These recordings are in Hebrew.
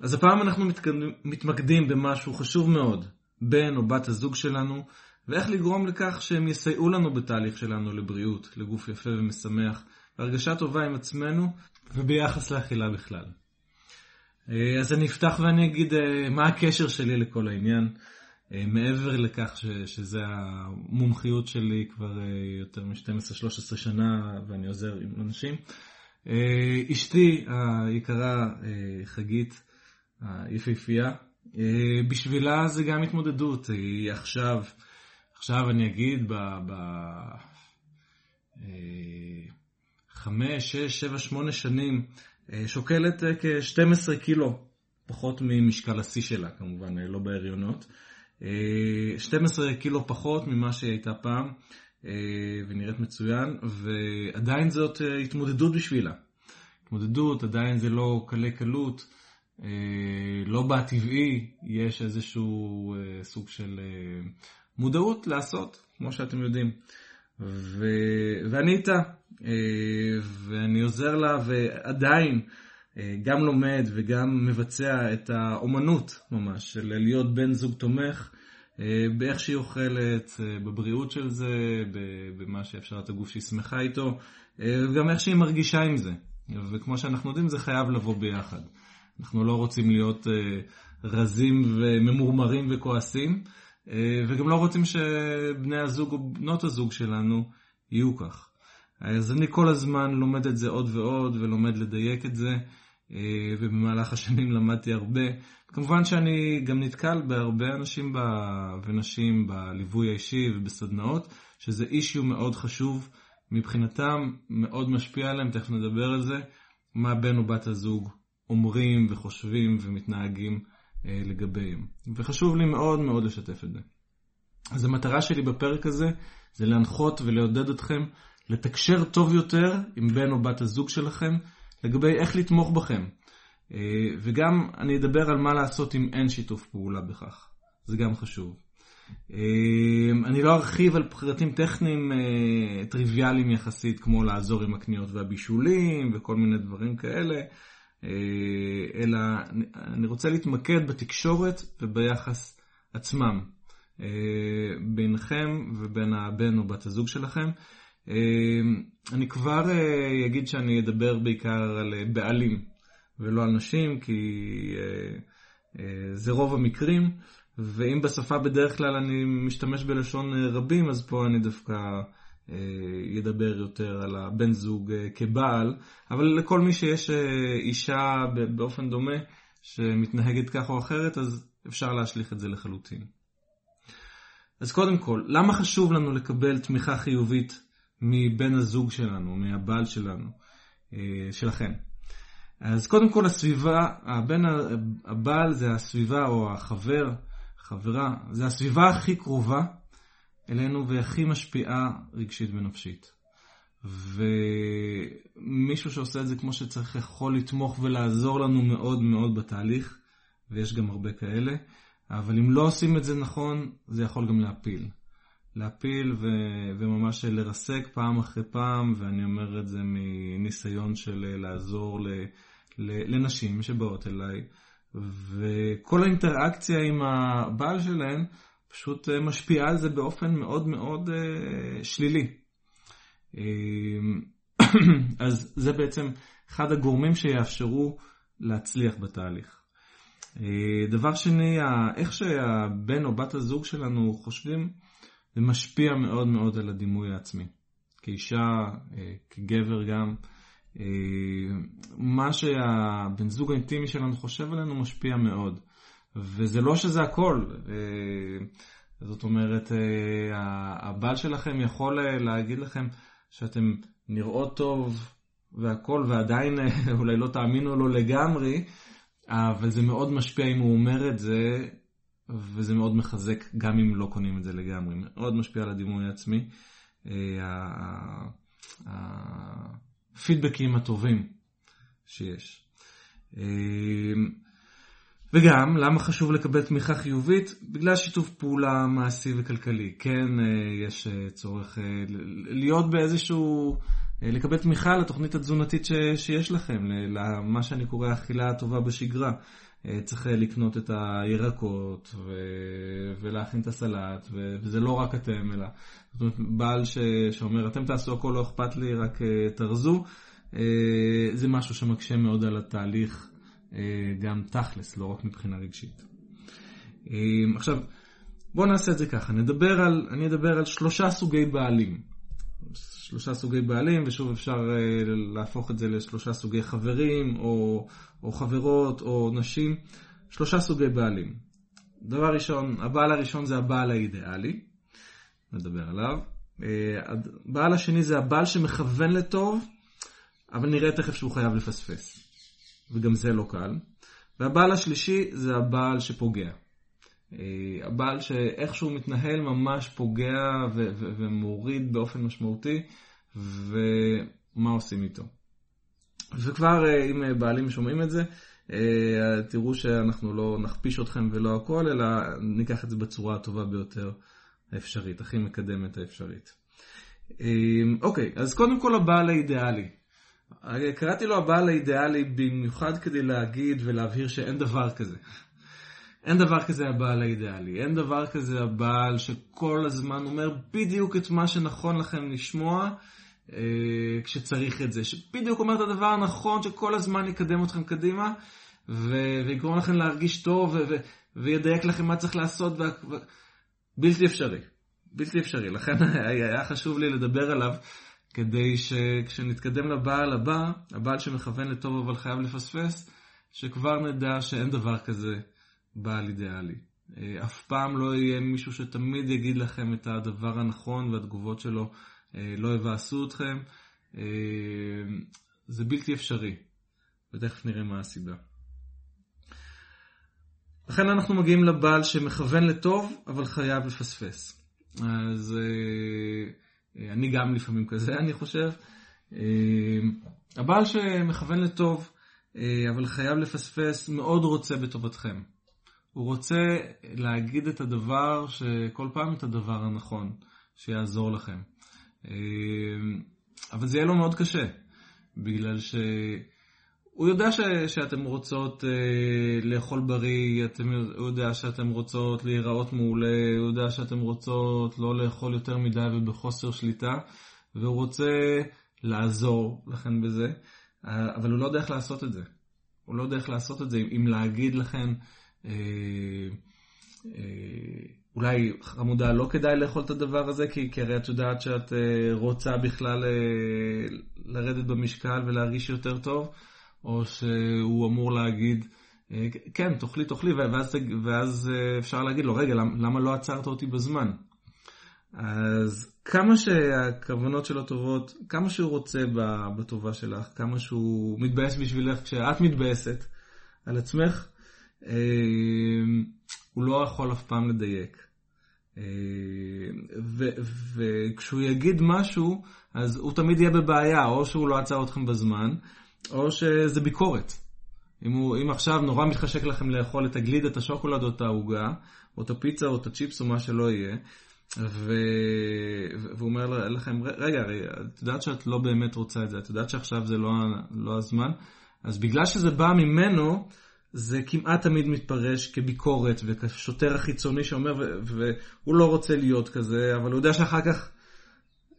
אז הפעם אנחנו מתמקדים במשהו חשוב מאוד, בן או בת הזוג שלנו, ואיך לגרום לכך שהם יסייעו לנו בתהליך שלנו לבריאות, לגוף יפה ומשמח, הרגשה טובה עם עצמנו וביחס לאכילה בכלל. אה, אז אני אפתח ואני אגיד אה, מה הקשר שלי לכל העניין, אה, מעבר לכך ש, שזה המומחיות שלי כבר יותר מ-12-13 שנה ואני עוזר עם אנשים. אשתי היקרה חגית היפהפייה, בשבילה זה גם התמודדות, היא עכשיו, עכשיו אני אגיד, ב... ב חמש, שש, שבע, שמונה שנים, אה, שוקלת אה, כ-12 קילו, פחות ממשקל השיא שלה, כמובן, אה, לא בהריונות. 12 קילו פחות ממה שהיא הייתה פעם, ונראית מצוין, ועדיין זאת התמודדות בשבילה. התמודדות, עדיין זה לא קלי קלות, לא בטבעי, יש איזשהו סוג של מודעות לעשות, כמו שאתם יודעים. ו... ואני איתה, אה, ואני עוזר לה, ועדיין אה, גם לומד וגם מבצע את האומנות ממש, של להיות בן זוג תומך, אה, באיך שהיא אוכלת, בבריאות של זה, במה שאפשר את הגוף שהיא שמחה איתו, וגם איך שהיא מרגישה עם זה. וכמו שאנחנו יודעים, זה חייב לבוא ביחד. אנחנו לא רוצים להיות רזים וממורמרים וכועסים. אה, וגם לא רוצים שבני הזוג או בנות הזוג שלנו יהיו כך. אז אני כל הזמן לומד את זה עוד ועוד ולומד לדייק את זה, אה, ובמהלך השנים למדתי הרבה. כמובן שאני גם נתקל בהרבה אנשים ונשים בליווי האישי ובסדנאות, שזה אישיו מאוד חשוב מבחינתם, מאוד משפיע עליהם, תכף נדבר על זה, מה בן או בת הזוג אומרים וחושבים ומתנהגים אה, לגביהם. וחשוב לי מאוד מאוד לשתף את זה. אז המטרה שלי בפרק הזה זה להנחות ולעודד אתכם לתקשר טוב יותר עם בן או בת הזוג שלכם לגבי איך לתמוך בכם. אה, וגם אני אדבר על מה לעשות אם אין שיתוף פעולה בכך. זה גם חשוב. אה, אני לא ארחיב על פרטים טכניים טריוויאליים יחסית, כמו לעזור עם הקניות והבישולים וכל מיני דברים כאלה. אה, אלא אני רוצה להתמקד בתקשורת וביחס עצמם, אה, בינכם ובין הבן או בת הזוג שלכם. אה, אני כבר אגיד שאני אדבר בעיקר על בעלים ולא על נשים, כי זה רוב המקרים, ואם בשפה בדרך כלל אני משתמש בלשון רבים, אז פה אני דווקא ידבר יותר על הבן זוג אה, כבעל, אבל לכל מי שיש אה, אישה באופן דומה שמתנהגת כך או אחרת, אז אפשר להשליך את זה לחלוטין. אז קודם כל, למה חשוב לנו לקבל תמיכה חיובית מבן הזוג שלנו, מהבעל שלנו, שלכם? אז קודם כל הסביבה, הבן, הבעל זה הסביבה או החבר, חברה, זה הסביבה הכי קרובה אלינו והכי משפיעה רגשית ונפשית. ומישהו שעושה את זה כמו שצריך יכול לתמוך ולעזור לנו מאוד מאוד בתהליך, ויש גם הרבה כאלה, אבל אם לא עושים את זה נכון, זה יכול גם להפיל. להפיל ו- וממש לרסק פעם אחרי פעם, ואני אומר את זה מניסיון של לעזור ל- ל- לנשים שבאות אליי, וכל האינטראקציה עם הבעל שלהן פשוט אה, משפיעה על זה באופן מאוד מאוד uh, שלילי. אמ, אז זה בעצם אחד הגורמים שיאפשרו להצליח בתהליך. אה, דבר שני, איך שהבן או בת הזוג שלנו חושבים, זה משפיע מאוד מאוד על הדימוי העצמי. כאישה, כגבר גם. מה שהבן זוג האינטימי שלנו חושב עלינו משפיע מאוד. וזה לא שזה הכל. אה, זאת אומרת, אה, הבעל שלכם יכול אה, להגיד לכם שאתם נראות טוב והכל, ועדיין אולי לא תאמינו לו לגמרי, אבל זה מאוד משפיע אם הוא אומר את זה, וזה מאוד מחזק גם אם לא קונים את זה לגמרי. מאוד משפיע על הדימוי העצמי. הפידבקים הטובים שיש. וגם, למה חשוב לקבל תמיכה חיובית? בגלל שיתוף פעולה מעשי וכלכלי. כן, אה, יש אה, צורך אה, להיות באיזשהו לקבל תמיכה לתוכנית התזונתית ש, שיש לכם, למה שאני קורא אכילה הטובה בשגרה. צריך לקנות את הירקות ו... ולהכין את הסלט, ו... וזה לא רק אתם, אלא זאת אומרת, בעל ש... שאומר, אתם תעשו הכל, לא אכפת לי, רק תרזו, זה משהו שמקשה מאוד על התהליך, גם תכלס, לא רק מבחינה רגשית. עכשיו, בואו נעשה את זה ככה, נדבר על, אני אדבר על שלושה סוגי בעלים. שלושה סוגי בעלים, ושוב אפשר uh, להפוך את זה לשלושה סוגי חברים, או, או חברות, או נשים. שלושה סוגי בעלים. דבר ראשון, הבעל הראשון זה הבעל האידיאלי, נדבר עליו. הבעל השני זה הבעל שמכוון לטוב, אבל נראה תכף שהוא חייב לפספס. וגם זה לא קל. והבעל השלישי זה הבעל שפוגע. אה, הבעל שאיכשהו מתנהל ממש פוגע ו- ו- ומוריד באופן משמעותי, ומה עושים איתו. וכבר אה, אם אה, בעלים שומעים את זה, תראו שאנחנו לא נכפיש אתכם ולא הכל, אלא ניקח את זה בצורה הטובה ביותר האפשרית, הכי מקדמת האפשרית. אוקיי, אז קודם כל הבעל האידיאלי. קראתי לו הבעל האידיאלי במיוחד כדי להגיד ולהבהיר שאין דבר כזה. אין דבר כזה הבעל האידיאלי, אין דבר כזה הבעל שכל הזמן אומר בדיוק את מה שנכון לכם לשמוע אה, כשצריך את זה, שבדיוק אומר את הדבר הנכון שכל הזמן יקדם אתכם קדימה ו- ויגרום לכם להרגיש טוב ו- ו- וידייק לכם מה צריך לעשות, ו- ו- בלתי אפשרי, בלתי אפשרי, לכן היה חשוב לי לדבר עליו כדי שכשנתקדם לבעל הבא, הבעל שמכוון לטוב אבל חייב לפספס, שכבר נדע שאין דבר כזה. בעל אידיאלי. אה, אף פעם לא יהיה מישהו שתמיד יגיד לכם את הדבר הנכון והתגובות שלו אה, לא יבאסו אתכם. אה, זה בלתי אפשרי, ותכף נראה מה הסיבה. לכן אנחנו מגיעים לבעל שמכוון לטוב, אבל חייב לפספס. אז אני גם לפעמים כזה, אני חושב. הבעל שמכוון לטוב, אבל חייב לפספס, מאוד רוצה בטובתכם. הוא רוצה להגיד את הדבר, שכל פעם את הדבר הנכון, שיעזור לכם. אבל זה יהיה לו מאוד קשה, בגלל שהוא יודע ש, שאתם רוצות אה, לאכול בריא, אתם, הוא יודע שאתם רוצות להיראות מעולה, הוא יודע שאתם רוצות לא לאכול יותר מדי ובחוסר שליטה, והוא רוצה לעזור לכם בזה, אה, אבל הוא לא יודע איך לעשות את זה. הוא לא יודע איך לעשות את זה, אם להגיד לכם, אה, אה, אולי חמודה לא כדאי לאכול את הדבר הזה, כי, כי הרי את יודעת שאת אה, רוצה בכלל לרדת במשקל ולהרגיש יותר טוב, או שהוא אמור להגיד, כן, תאכלי, תאכלי, ואז, ואז אפשר להגיד לו, רגע, למה, לא עצרת אותי בזמן? אז כמה שהכוונות שלו טובות, כמה שהוא רוצה בטובה שלך, כמה שהוא מתבאס בשבילך כשאת מתבאסת על עצמך, אמ, הוא לא יכול אף פעם לדייק. וכשהוא יגיד משהו, אז הוא תמיד יהיה בבעיה, או שהוא לא עצר אתכם בזמן, או שזה ביקורת. אם, הוא, אם עכשיו נורא מתחשק לכם לאכול את הגליד, את השוקולד או את העוגה, או את הפיצה או את הצ'יפס או מה שלא יהיה, ו... והוא אומר לכם, רגע, את יודעת שאת לא באמת רוצה את זה, את יודעת שעכשיו זה לא, לא הזמן, אז בגלל שזה בא ממנו, זה כמעט תמיד מתפרש כביקורת וכשוטר החיצוני שאומר, והוא לא רוצה להיות כזה, אבל הוא יודע שאחר כך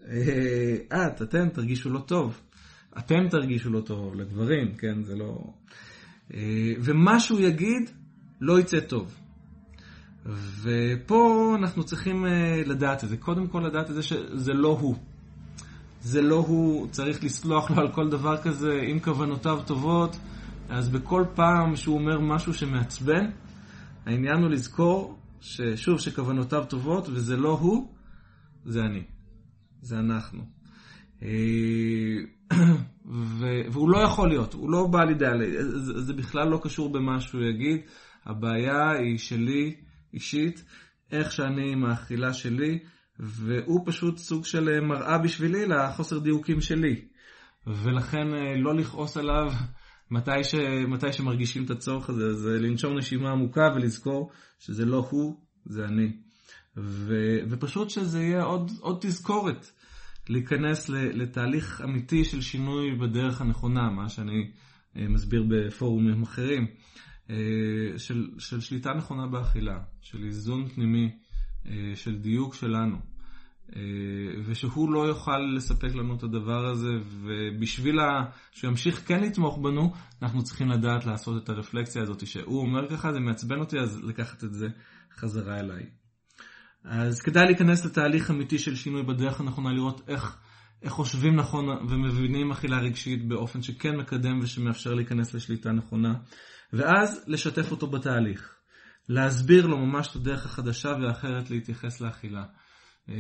אה, את, אתם תרגישו לא טוב. אתם תרגישו לא טוב, לגברים, כן, זה לא... אה, ומה שהוא יגיד לא יצא טוב. ופה אנחנו צריכים אה, לדעת את זה. קודם כל לדעת את זה שזה לא הוא. זה לא הוא, צריך לסלוח לו על כל דבר כזה, אם כוונותיו טובות. אז בכל פעם שהוא אומר משהו שמעצבן, העניין הוא לזכור ששוב, שכוונותיו טובות, וזה לא הוא, זה אני. זה אנחנו. אה, והוא לא יכול להיות, הוא לא בעל אידאלי, זה, זה בכלל לא קשור במה שהוא יגיד, הבעיה היא שלי אישית, איך שאני עם האכילה שלי, והוא פשוט סוג של מראה בשבילי לחוסר דיוקים שלי. ולכן אה, לא לכעוס עליו מתי, ש, מתי שמרגישים את הצורך הזה, זה לנשום נשימה עמוקה ולזכור שזה לא הוא, זה אני. ו, ופשוט שזה יהיה עוד, עוד תזכורת להיכנס לתהליך אמיתי של שינוי בדרך הנכונה, מה שאני מסביר בפורומים אחרים, של, של שליטה נכונה באכילה, של איזון פנימי, של דיוק שלנו. אה, ושהוא לא יוכל לספק לנו את הדבר הזה, ובשביל שהוא ימשיך כן לתמוך בנו, אנחנו צריכים לדעת לעשות את הרפלקציה הזאת, שהוא אומר ככה, זה מעצבן אותי, אז לקחת את זה חזרה אליי. אז כדאי להיכנס לתהליך אמיתי של שינוי בדרך הנכונה, לראות איך, איך חושבים נכון ומבינים אכילה רגשית באופן שכן מקדם ושמאפשר להיכנס לשליטה נכונה, ואז לשתף אותו בתהליך. להסביר לו ממש את הדרך החדשה והאחרת להתייחס לאכילה. אה,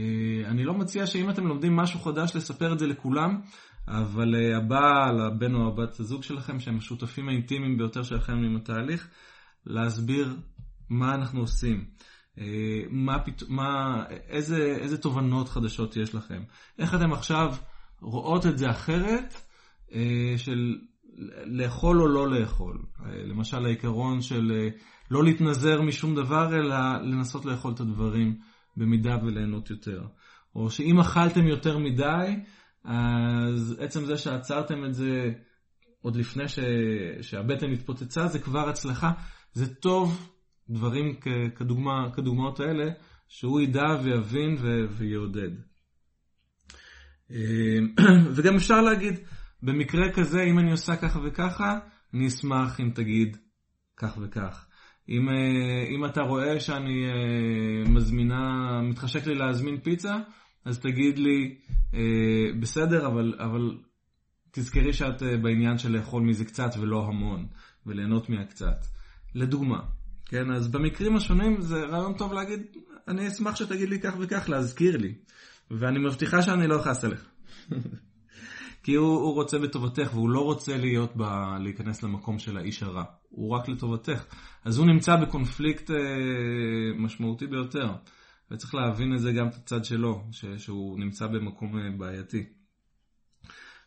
אני לא מציע שאם אתם לומדים משהו חדש לספר את זה לכולם, אבל אה, הבעל, הבן או הבת הזוג שלכם, שהם השותפים האינטימיים ביותר שלכם עם התהליך, להסביר מה אנחנו עושים. אה, מה, מה, איזה, איזה תובנות חדשות יש לכם. איך אתם עכשיו רואות את זה אחרת, של לאכול או לא לאכול. למשל העיקרון של לא להתנזר משום דבר, אלא לנסות לאכול את הדברים במידה וליהנות יותר. או שאם אכלתם יותר מדי, אז עצם זה שעצרתם את זה עוד לפני ש... שהבטן התפוצצה, זה כבר הצלחה. זה טוב, דברים כדוגמה, כדוגמאות האלה, שהוא ידע ויבין ו... ויעודד. וגם אפשר להגיד, במקרה כזה, אם אני עושה ככה וככה, אני אשמח אם תגיד כך וכך. אם, אה, אם אתה רואה שאני אה, מזמינה, מתחשק לי להזמין פיצה, אז תגיד לי, אה, בסדר, אבל, אבל תזכרי שאת בעניין של לאכול מזה קצת ולא המון, וליהנות מהקצת. לדוגמה, כן? אז במקרים השונים זה רעיון טוב להגיד, אני אשמח שתגיד לי כך וכך, להזכיר לי. ואני מבטיחה שאני לא אכעס עליך. כי הוא, הוא רוצה בטובתך, והוא לא רוצה להיות ב, להיכנס למקום של האיש הרע. הוא רק לטובתך. אז הוא נמצא בקונפליקט אה, משמעותי ביותר. וצריך להבין את זה גם את הצד שלו, ש, שהוא נמצא במקום אה, בעייתי.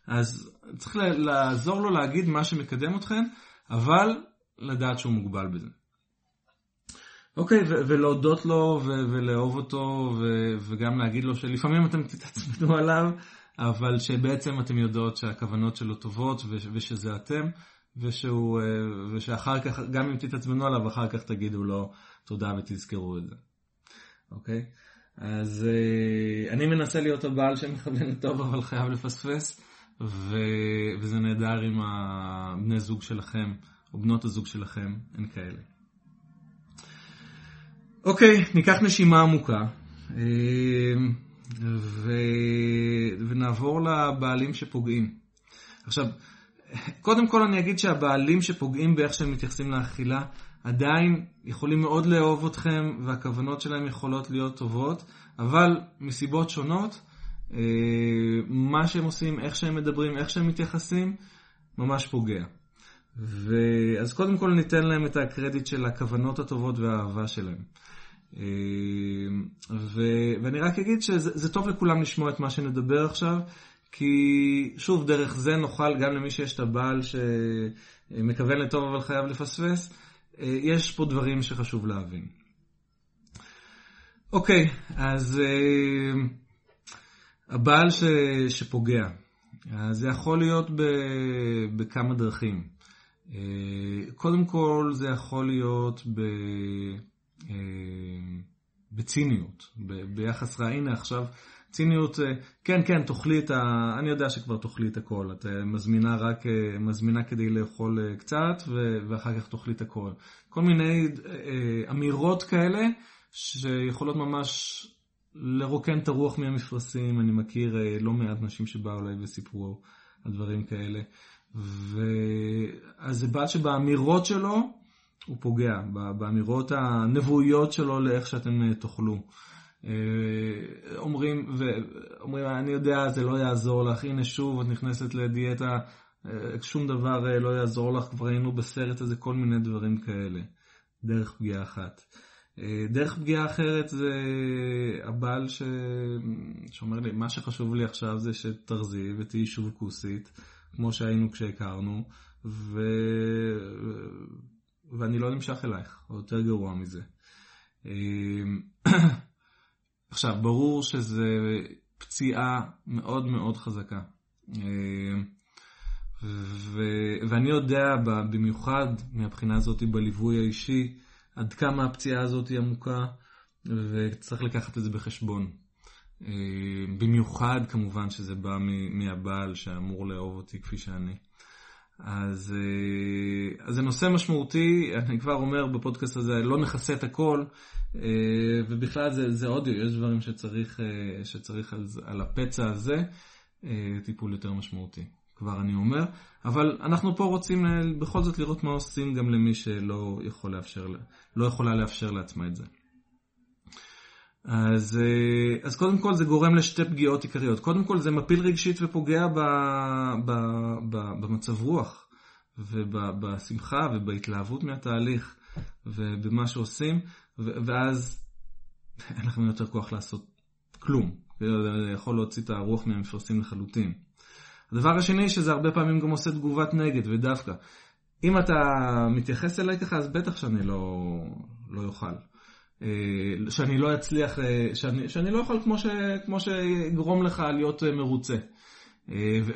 אז צריך לעזור לו להגיד מה שמקדם אתכם, אבל לדעת שהוא מוגבל בזה. אוקיי, ו- ולהודות לו ו- ולאהוב אותו ו- וגם להגיד לו שלפעמים אתם תתעצמנו עליו, אבל שבעצם אתם יודעות שהכוונות שלו טובות ו- ושזה אתם, ושהוא, אה, ושאחר כך, גם אם תתעצבנו עליו, אחר כך תגידו לו תודה ותזכרו את זה. אוקיי? אז אה, אני מנסה להיות הבעל שמכוון לטוב, אבל חייב לפספס, ו... וזה נהדר אם הבני זוג שלכם, או בנות הזוג שלכם, הן כאלה. אוקיי, ניקח נשימה עמוקה, אה, ו... ונעבור לבעלים שפוגעים. עכשיו, קודם כל אני אגיד שהבעלים שפוגעים באיך שהם מתייחסים לאכילה, עדיין יכולים מאוד לאהוב אתכם והכוונות שלהם יכולות להיות טובות, אבל מסיבות שונות, אה, מה שהם עושים, איך שהם מדברים, איך שהם מתייחסים, ממש פוגע. אז קודם כל ניתן להם את הקרדיט של הכוונות הטובות והאהבה שלהם. אה, ו, ואני רק אגיד שזה טוב לכולם לשמוע את מה שנדבר עכשיו, כי שוב, דרך זה נוכל גם למי שיש את הבעל שמכוון לטוב אבל חייב לפספס, אה, יש פה דברים שחשוב להבין. אוקיי, אז אה, הבעל ש, שפוגע, זה יכול להיות ב, בכמה דרכים. אה, קודם כל זה יכול להיות ב, בציניות, ב, ביחס רע. הנה עכשיו ציניות, אה, כן, כן, תאכלי את ה... אני יודע שכבר תאכלי את הכל. את אה, מזמינה רק, אה, מזמינה כדי לאכול קצת, ואחר כך תאכלי את הכל. כל מיני אמירות כאלה, שיכולות ממש לרוקן את הרוח מהמפרשים. אני מכיר לא מעט נשים שבאו אליי וסיפרו על דברים כאלה. ו... אז זה בעל שבאמירות שלו הוא פוגע, באמירות הנבואיות שלו לאיך שאתם תאכלו. אה, אומרים, ואומרים, אני יודע, זה לא יעזור לך, הנה שוב, את נכנסת לדיאטה, אה, שום דבר אה, לא יעזור לך, כבר היינו בסרט הזה, כל מיני דברים כאלה. דרך פגיעה אחת. דרך פגיעה אחרת זה הבעל ש... שאומר לי, מה שחשוב לי עכשיו זה שתרזי ותהיי שוב כוסית, כמו שהיינו כשהכרנו, ו... ואני לא נמשך אלייך, או יותר גרוע מזה. עכשיו, ברור שזה פציעה מאוד מאוד חזקה. ו, ואני יודע במיוחד מהבחינה הזאת בליווי האישי, עד כמה הפציעה הזאת היא עמוקה, וצריך לקחת את זה בחשבון. במיוחד כמובן שזה בא מהבעל שאמור לאהוב אותי כפי שאני. אז, אז זה נושא משמעותי, אני כבר אומר בפודקאסט הזה, לא נכסה את הכל, ובכלל זה, זה אודיו, יש דברים שצריך, שצריך על, על הפצע הזה טיפול יותר משמעותי. כבר אני אומר, אבל אנחנו פה רוצים אה, בכל זאת לראות מה עושים גם למי שלא יכול לאפשר, לא יכולה לאפשר לעצמה את זה. אז, אה, אז קודם כל זה גורם לשתי פגיעות עיקריות. קודם כל זה מפיל רגשית ופוגע ב, ב, ב, במצב רוח ובשמחה ובהתלהבות מהתהליך ובמה שעושים, ואז אין לכם יותר כוח לעשות כלום. זה יכול להוציא את הרוח מהמפרשים לחלוטין. הדבר השני, שזה הרבה פעמים גם עושה תגובת נגד ודווקא. אם אתה מתייחס אליי ככה, אז בטח שאני לא, לא אוכל. אה, שאני לא אצליח, אה, שאני, שאני לא אוכל כמו, ש, כמו שיגרום לך להיות אה, מרוצה.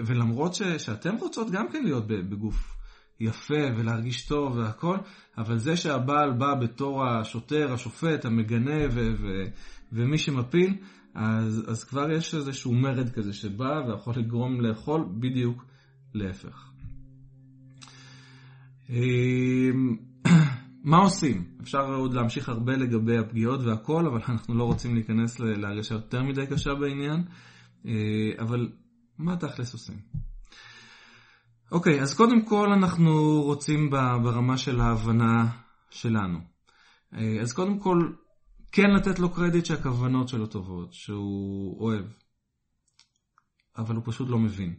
ולמרות ש, שאתם רוצות גם כן להיות בגוף יפה ולהרגיש טוב והכל, אבל זה שהבעל בא בתור השוטר, השופט, המגנה ו, ו, ומי שמפיל, אז, אז כבר יש איזשהו מרד כזה שבא ויכול לגרום לאכול בדיוק להפך. אמ, מה עושים? אפשר עוד להמשיך הרבה לגבי הפגיעות והכל, אבל אנחנו לא רוצים להיכנס להרגשה יותר מדי קשה בעניין. אה, אבל מה תכלס עושים? אוקיי, אז קודם כל אנחנו רוצים ברמה של ההבנה שלנו. אה, אז קודם כל, כן לתת לו קרדיט שהכוונות שלו טובות, שהוא אוהב, אבל הוא פשוט לא מבין.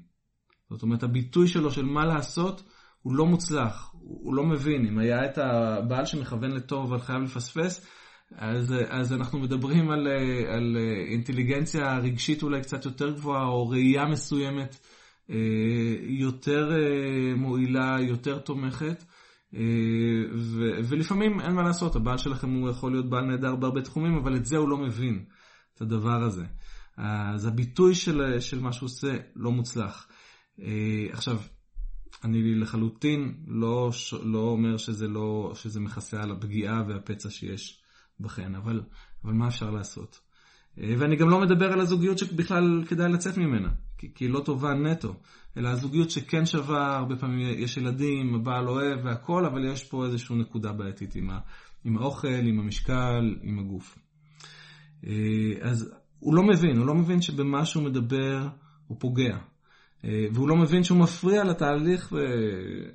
זאת אומרת, הביטוי שלו של מה לעשות הוא לא מוצלח, הוא לא מבין. אם היה את הבעל שמכוון לטוב אבל חייב לפספס, אז, אז אנחנו מדברים על, על אינטליגנציה רגשית אולי קצת יותר גבוהה, או ראייה מסוימת אה, יותר אה, מועילה, יותר תומכת. אה, ו- ולפעמים אין מה לעשות, הבעל שלכם הוא יכול להיות בעל נהדר בהרבה תחומים, אבל את זה הוא לא מבין, את הדבר הזה. אז הביטוי של, של מה שהוא עושה לא מוצלח. אה, עכשיו, אני לחלוטין לא, לא אומר שזה, לא, שזה מכסה על הפגיעה והפצע שיש בכן, אבל, אבל מה אפשר לעשות? אה, ואני גם לא מדבר על הזוגיות שבכלל כדאי לצאת ממנה, כי, היא לא טובה נטו, אלא הזוגיות שכן שווה, הרבה פעמים יש ילדים, הבעל אוהב והכל, אבל יש פה איזושהי נקודה בעייתית עם, ה, עם האוכל, עם המשקל, עם הגוף. אה, אז הוא לא מבין, הוא לא מבין שבמה שהוא מדבר הוא פוגע. אה, והוא לא מבין שהוא מפריע לתהליך,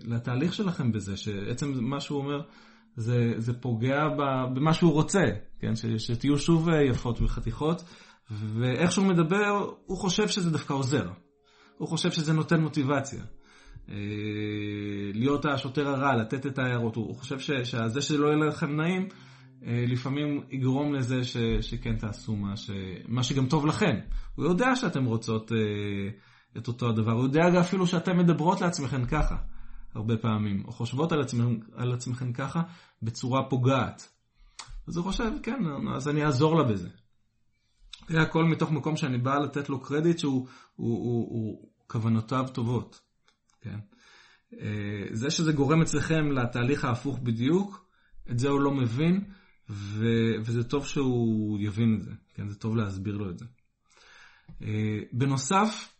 לתהליך שלכם בזה, שעצם מה שהוא אומר זה, זה פוגע במה שהוא רוצה, כן? ש, שתהיו שוב אה, יפות וחתיכות, ואיך שהוא מדבר, הוא חושב שזה דווקא עוזר. הוא חושב שזה נותן מוטיבציה. אה, להיות השוטר הרע, לתת את ההערות. הוא חושב שזה שלא יהיה לכם נעים, אה, לפעמים יגרום לזה ש, שכן תעשו מה, ש, מה שגם טוב לכם. הוא יודע שאתם רוצות את אותו הדבר, הוא יודע אפילו שאתם מדברות לעצמכם ככה. הרבה פעמים, או חושבות על עצמכם, על עצמכם ככה בצורה פוגעת. אז הוא חושב, כן, אז אני אעזור לה בזה. זה הכל מתוך מקום שאני בא לתת לו קרדיט שהוא הוא, הוא, הוא, כוונותיו טובות. כן? אה, זה שזה גורם אצלכם לתהליך ההפוך בדיוק, את זה הוא לא מבין, ו, וזה טוב שהוא יבין את זה. כן? זה טוב להסביר לו את זה. אה, בנוסף,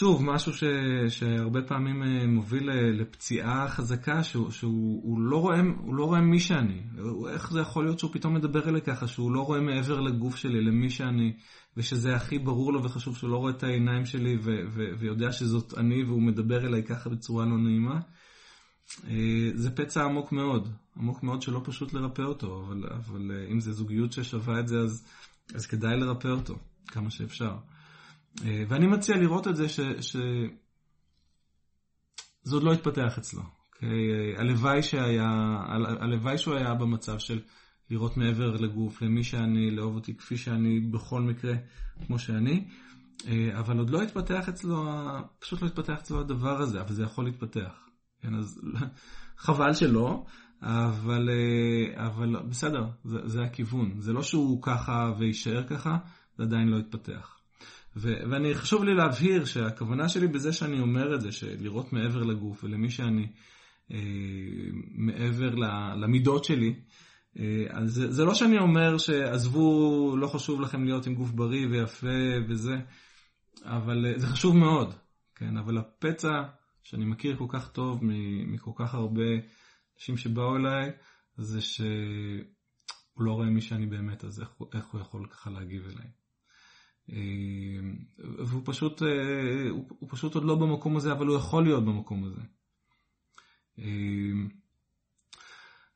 שוב, משהו ש, שהרבה פעמים אה, מוביל לפציעה חזקה, שהוא, שהוא לא רואה, לא רואה מי שאני. איך זה יכול להיות שהוא פתאום מדבר אליי ככה, שהוא לא רואה מעבר לגוף שלי, למי שאני, ושזה הכי ברור לו וחשוב שהוא לא רואה את העיניים שלי ו, ו, ויודע שזאת אני והוא מדבר אליי ככה בצורה לא נעימה. אה, זה פצע עמוק מאוד, עמוק מאוד שלא פשוט לרפא אותו, אבל, אבל אה, אם זה זוגיות ששווה את זה, אז, אז כדאי לרפא אותו כמה שאפשר. אה, ואני מציע לראות את זה ש... ש... זה עוד לא התפתח אצלו. Okay? אוקיי? הלוואי, שהיה, הלוואי שהוא היה במצב של לראות מעבר לגוף, למי שאני, לאהוב אותי כפי שאני, בכל מקרה, כמו שאני. אה, אבל עוד לא התפתח אצלו, פשוט לא התפתח אצלו הדבר הזה, אבל זה יכול להתפתח. כן, אז חבל שלא, אבל, אה, אבל בסדר, זה, זה הכיוון. זה לא שהוא ככה ויישאר ככה, זה עדיין לא התפתח. ו- ואני, חשוב לי להבהיר שהכוונה שלי בזה שאני אומר את זה, שלראות מעבר לגוף ולמי שאני, אה, מעבר למידות שלי, אה, אז זה, זה לא שאני אומר שעזבו, לא חשוב לכם להיות עם גוף בריא ויפה וזה, אבל אה, זה חשוב מאוד, כן? אבל הפצע שאני מכיר כל כך טוב מכל כך הרבה אנשים שבאו אליי, זה שהוא לא רואה מי שאני באמת, אז איך, איך הוא יכול ככה להגיב אליי? אה, והוא פשוט, הוא, הוא פשוט עוד לא במקום הזה, אבל הוא יכול להיות במקום הזה.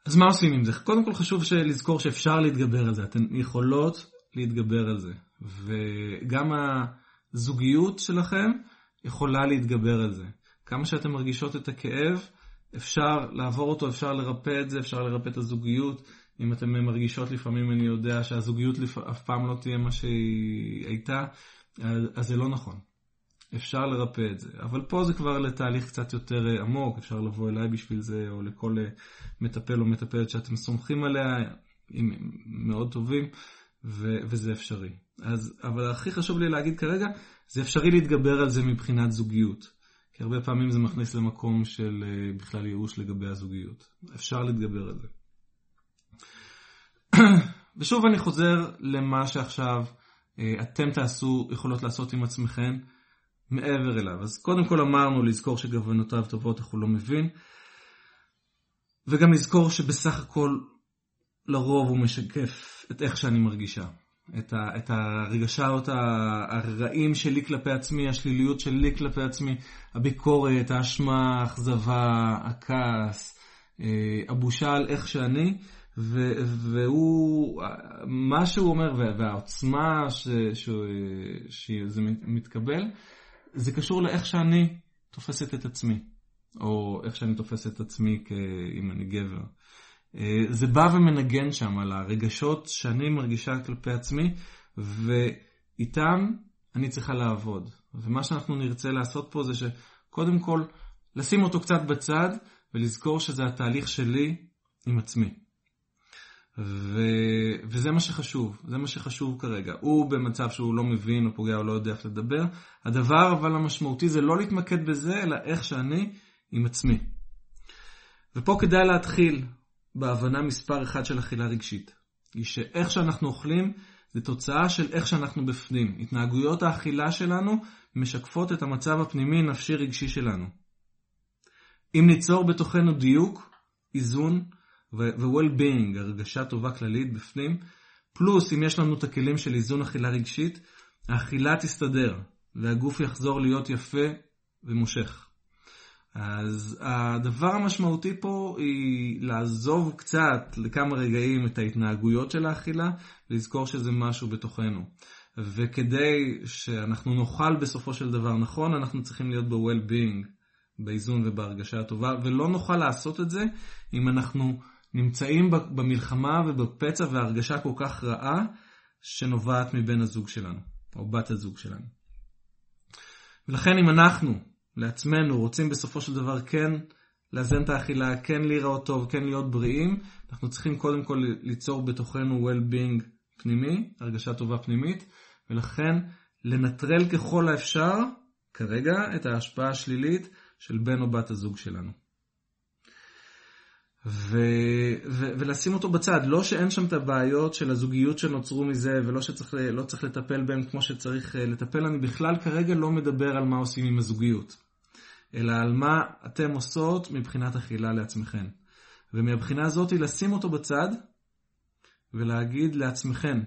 אז מה עושים עם זה? קודם כל חשוב לזכור שאפשר להתגבר על זה, אתן יכולות להתגבר על זה. וגם הזוגיות שלכם יכולה להתגבר על זה. כמה שאתן מרגישות את הכאב, אפשר לעבור אותו, אפשר לרפא את זה, אפשר לרפא את הזוגיות. אם אתן מרגישות לפעמים, אני יודע שהזוגיות אף פעם לא תהיה מה שהיא הייתה, אז זה לא נכון. אפשר לרפא את זה. אבל פה זה כבר לתהליך קצת יותר אה, עמוק, אפשר לבוא אליי בשביל זה, או לכל אה, מטפל או מטפלת שאתם סומכים עליה, הם מאוד טובים, ו- וזה אפשרי. אז, אבל הכי חשוב לי להגיד כרגע, זה אפשרי להתגבר על זה מבחינת זוגיות. כי הרבה פעמים זה מכניס למקום של אה, בכלל ייאוש לגבי הזוגיות. אפשר להתגבר על זה. ושוב אני חוזר למה שעכשיו אתם תעשו, יכולות לעשות עם עצמכם. מעבר אליו. אז קודם כל אמרנו לזכור שגוונותיו טובות, איך הוא לא מבין, וגם לזכור שבסך הכל לרוב הוא משקף את איך שאני מרגישה. את, ה, את הרגשות הרעים שלי כלפי עצמי, השליליות שלי כלפי עצמי, הביקורת, האשמה, האכזבה, הכעס, אה, הבושה על איך שאני, ו, והוא, מה שהוא אומר, והעוצמה ש, ש, שזה מתקבל, זה קשור לאיך שאני תופסת את עצמי, או איך שאני תופס את עצמי אם אני גבר. אה, זה בא ומנגן שם על הרגשות שאני מרגישה כלפי עצמי, ואיתם אני צריכה לעבוד. ומה שאנחנו נרצה לעשות פה זה שקודם כל לשים אותו קצת בצד ולזכור שזה התהליך שלי עם עצמי. ו... וזה מה שחשוב, זה מה שחשוב כרגע. הוא במצב שהוא לא מבין או פוגע או לא יודע איך לדבר. הדבר אבל המשמעותי זה לא להתמקד בזה, אלא איך שאני עם עצמי. ופה כדאי להתחיל בהבנה מספר אחד של אכילה רגשית. היא שאיך שאנחנו אוכלים זה תוצאה של איך שאנחנו בפנים. התנהגויות האכילה שלנו משקפות את המצב הפנימי נפשי רגשי שלנו. אם ניצור בתוכנו דיוק, איזון, ו-well-being, הרגשה טובה כללית בפנים, פלוס אם יש לנו את הכלים של איזון אכילה רגשית, האכילה תסתדר, והגוף יחזור להיות יפה ומושך. אז הדבר המשמעותי פה היא לעזוב קצת לכמה רגעים את ההתנהגויות של האכילה, ולזכור שזה משהו בתוכנו. וכדי שאנחנו נאכל בסופו של דבר נכון, אנחנו צריכים להיות ב-well-being, באיזון ובהרגשה הטובה, ולא נוכל לעשות את זה אם אנחנו נמצאים במלחמה ובפצע והרגשה כל כך רעה שנובעת מבן הזוג שלנו, או בת הזוג שלנו. ולכן אם אנחנו לעצמנו רוצים בסופו של דבר כן לאזן את האכילה, כן להיראות טוב, כן להיות בריאים, אנחנו צריכים קודם כל ליצור בתוכנו well-being פנימי, הרגשה טובה פנימית, ולכן לנטרל ככל האפשר כרגע את ההשפעה השלילית של בן או בת הזוג שלנו. ו, ו, ולשים אותו בצד. לא שאין שם את הבעיות של הזוגיות שנוצרו מזה, ולא שצריך לא צריך לטפל בהם כמו שצריך אה, לטפל, אני בכלל כרגע לא מדבר על מה עושים עם הזוגיות, אלא על מה אתם עושות מבחינת אכילה לעצמכם. ומהבחינה הזאת לשים אותו בצד, ולהגיד לעצמכם,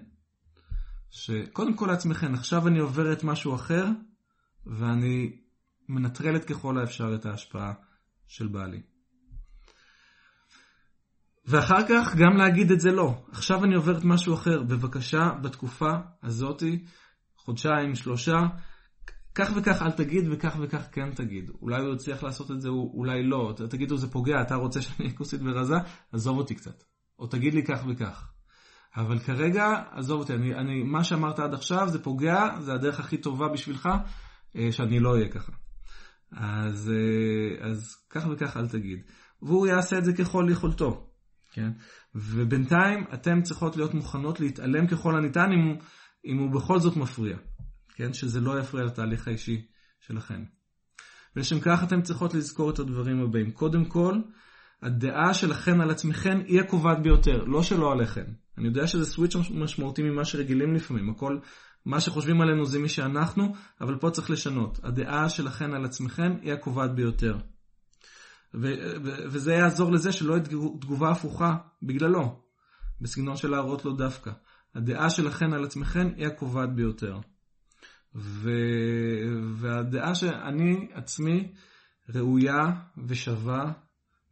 שקודם כל לעצמכם, עכשיו אני עוברת משהו אחר, ואני מנטרלת ככל האפשר את ההשפעה של בעלי. ואחר כך גם להגיד את זה לא. עכשיו אני עוברת משהו אחר. בבקשה, בתקופה הזאתי, חודשיים, שלושה, כך וכך אל תגיד וכך וכך כן תגיד. אולי הוא יצליח לעשות את זה, אולי לא. תגידו זה פוגע, אתה רוצה שאני אהיה כוסית ורזה? עזוב אותי קצת. או תגיד לי כך וכך. אבל כרגע, עזוב אותי, אני, אני, מה שאמרת עד עכשיו זה פוגע, זה הדרך הכי טובה בשבילך, אה, שאני לא אהיה ככה. אז, אה, אז כך וכך אל תגיד. והוא יעשה את זה ככל יכולתו. כן? ובינתיים אתן צריכות להיות מוכנות להתעלם ככל הניתן אם, אם הוא בכל זאת מפריע, כן? שזה לא יפריע לתהליך האישי שלכם. ולשם כך אתם צריכות לזכור את הדברים הבאים. קודם כל, הדעה שלכם על עצמכם היא הקובעת ביותר, לא שלא עליכם. אני יודע שזה סוויץ' משמעותי ממה שרגילים לפעמים, הכל, מה שחושבים עלינו זה מי שאנחנו, אבל פה צריך לשנות. הדעה שלכם על עצמכם היא הקובעת ביותר. ו- ו- וזה יעזור לזה שלא יהיה תגובה הפוכה בגללו, בסגנון של להראות לו דווקא. הדעה שלכם על עצמכם היא הקובעת ביותר. ו- והדעה שאני עצמי ראויה ושווה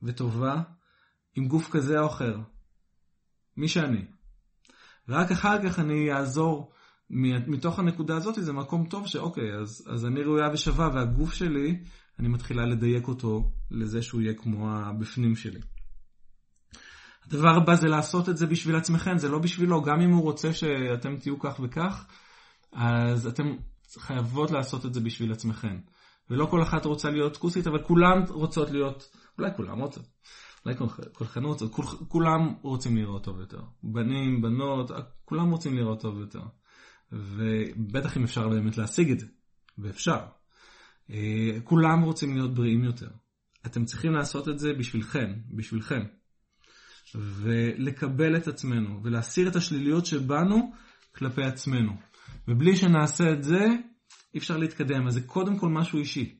וטובה עם גוף כזה או אחר. מי שאני. ורק אחר כך אני אעזור מתוך הנקודה הזאת, זה מקום טוב שאוקיי, אז, אז אני ראויה ושווה, והגוף שלי, אני מתחילה לדייק אותו לזה שהוא יהיה כמו הבפנים שלי. הדבר הבא זה לעשות את זה בשביל עצמכם, זה לא בשבילו, גם אם הוא רוצה שאתם תהיו כך וכך, אז אתם חייבות לעשות את זה בשביל עצמכם. ולא כל אחת רוצה להיות כוסית, אבל כולן רוצות להיות, אולי כולם רוצות, אולי כולכן רוצות, כול, כולם רוצים לראות טוב יותר. בנים, בנות, כולם רוצים לראות טוב יותר. ובטח אם אפשר באמת להשיג את זה, ואפשר. אה, כולם רוצים להיות בריאים יותר. אתם צריכים לעשות את זה בשבילכם, בשבילכם. ולקבל את עצמנו, ולהסיר את השליליות שבנו כלפי עצמנו. ובלי שנעשה את זה, אי אפשר להתקדם. אז זה קודם כל משהו אישי.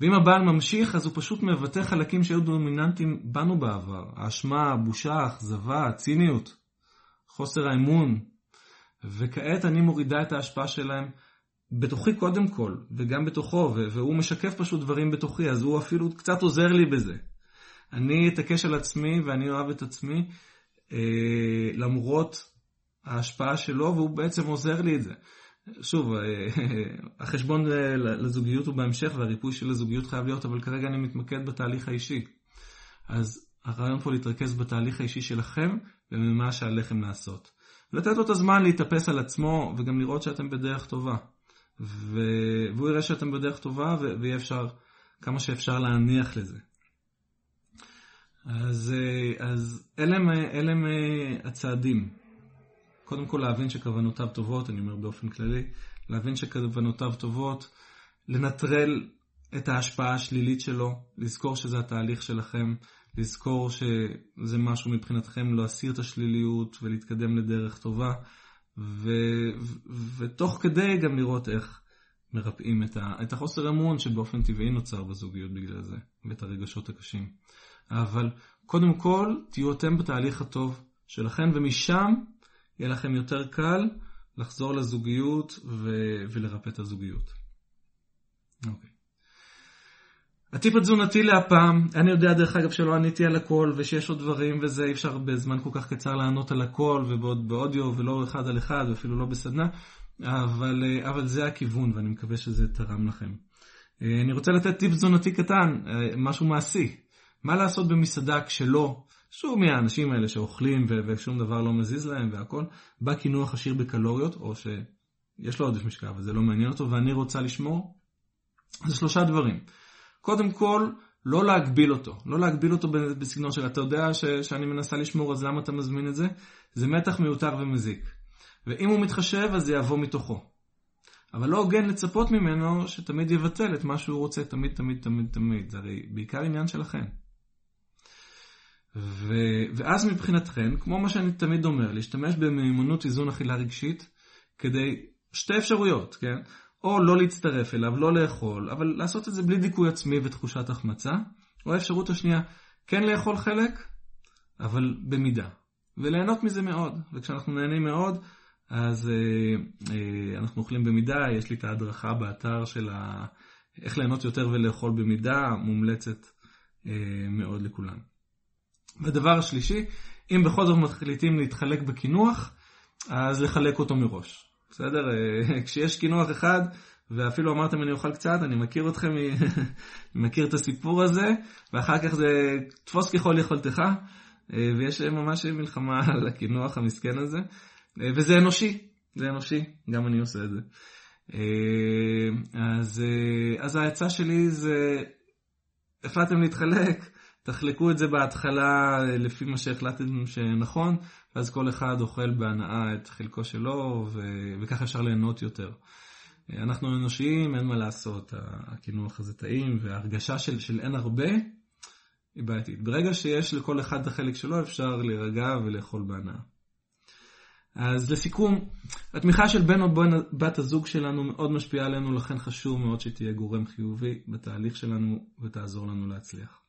ואם הבעל ממשיך, אז הוא פשוט מבטא חלקים שהיו דומיננטיים בנו בעבר. האשמה, הבושה, האכזבה, הציניות, חוסר האמון. וכעת אני מורידה את ההשפעה שלהם בתוכי קודם כל, וגם בתוכו, והוא משקף פשוט דברים בתוכי, אז הוא אפילו קצת עוזר לי בזה. אני אתעקש על עצמי ואני אוהב את עצמי, אה, למרות ההשפעה שלו, והוא בעצם עוזר לי את זה. שוב, אה, החשבון לזוגיות הוא בהמשך והריפוי של הזוגיות חייב להיות, אבל כרגע אני מתמקד בתהליך האישי. אז הרעיון פה להתרכז בתהליך האישי שלכם וממה שעליכם לעשות. ולתת לו את הזמן להתאפס על עצמו וגם לראות שאתם בדרך טובה. ו... והוא יראה שאתם בדרך טובה ו... ויהיה אפשר כמה שאפשר להניח לזה. אז, אז אלה הם, הצעדים. קודם כל להבין שכוונותיו טובות, אני אומר באופן כללי, להבין שכוונותיו טובות, לנטרל את ההשפעה השלילית שלו, לזכור שזה התהליך שלכם, לזכור שזה משהו מבחינתכם להסיר את השליליות ולהתקדם לדרך טובה, ו, ותוך כדי גם לראות איך מרפאים את, ה, את החוסר אמון שבאופן טבעי נוצר בזוגיות בגלל זה, ואת הרגשות הקשים. אבל קודם כל, תהיו אתם בתהליך הטוב שלכם, ומשם יהיה לכם יותר קל לחזור לזוגיות ו- ולרפא את הזוגיות. אוקיי. הטיפ התזונתי להפעם, אני יודע דרך אגב שלא עניתי על הכל ושיש עוד דברים וזה אי אפשר בזמן כל כך קצר לענות על הכל ובעוד באודיו ולא אחד על אחד ואפילו לא בסדנה, אבל, אבל זה הכיוון ואני מקווה שזה תרם לכם. אני רוצה לתת טיפ תזונתי קטן, משהו מעשי. מה לעשות במסעדה כשלא, שוב מהאנשים האלה שאוכלים ושום דבר לא מזיז להם והכל, בא קינוח עשיר בקלוריות, או שיש לו עודף משקל אבל זה לא מעניין אותו ואני רוצה לשמור, זה שלושה דברים. קודם כל, לא להגביל אותו, לא להגביל אותו בסגנון של אתה יודע ש, שאני מנסה לשמור אז למה אתה מזמין את זה? זה מתח מיותר ומזיק. ואם הוא מתחשב אז זה יבוא מתוכו. אבל לא הוגן לצפות ממנו שתמיד יבטל את מה שהוא רוצה תמיד תמיד תמיד תמיד, זה הרי בעיקר עניין שלכם. ו... ואז מבחינתכם, כמו מה שאני תמיד אומר, להשתמש במיומנות איזון אכילה רגשית כדי, שתי אפשרויות, כן? או לא להצטרף אליו, לא לאכול, אבל לעשות את זה בלי דיכוי עצמי ותחושת החמצה, או האפשרות השנייה, כן לאכול חלק, אבל במידה, וליהנות מזה מאוד, וכשאנחנו נהנים מאוד, אז אה, אה, אנחנו אוכלים במידה, יש לי את ההדרכה באתר של ה... איך ליהנות יותר ולאכול במידה, מומלצת אה, מאוד לכולם. והדבר השלישי, אם בכל זאת מחליטים להתחלק בקינוח, אז לחלק אותו מראש. בסדר? אה, כשיש קינוח אחד, ואפילו אמרתם אני אוכל קצת, אני מכיר אתכם, אני מכיר את הסיפור הזה, ואחר כך זה תפוס ככל יכולתך, אה, ויש ממש מלחמה על הקינוח המסכן הזה, אה, וזה אנושי, זה אנושי, גם אני עושה את זה. אז, אז העצה שלי זה, החלטתם להתחלק, תחלקו את זה בהתחלה לפי מה שהחלטתם שנכון, ואז כל אחד אוכל בהנאה את חלקו שלו, ו- וככה אפשר ליהנות יותר. אנחנו אנושיים, אין מה לעשות, הקינוח הזה טעים, וההרגשה של, של אין הרבה היא בעייתית. ברגע שיש לכל אחד את החלק שלו, אפשר להירגע ולאכול בהנאה. אז לסיכום, התמיכה של בן או בת הזוג שלנו מאוד משפיעה עלינו, לכן חשוב מאוד שתהיה גורם חיובי בתהליך שלנו ותעזור לנו להצליח.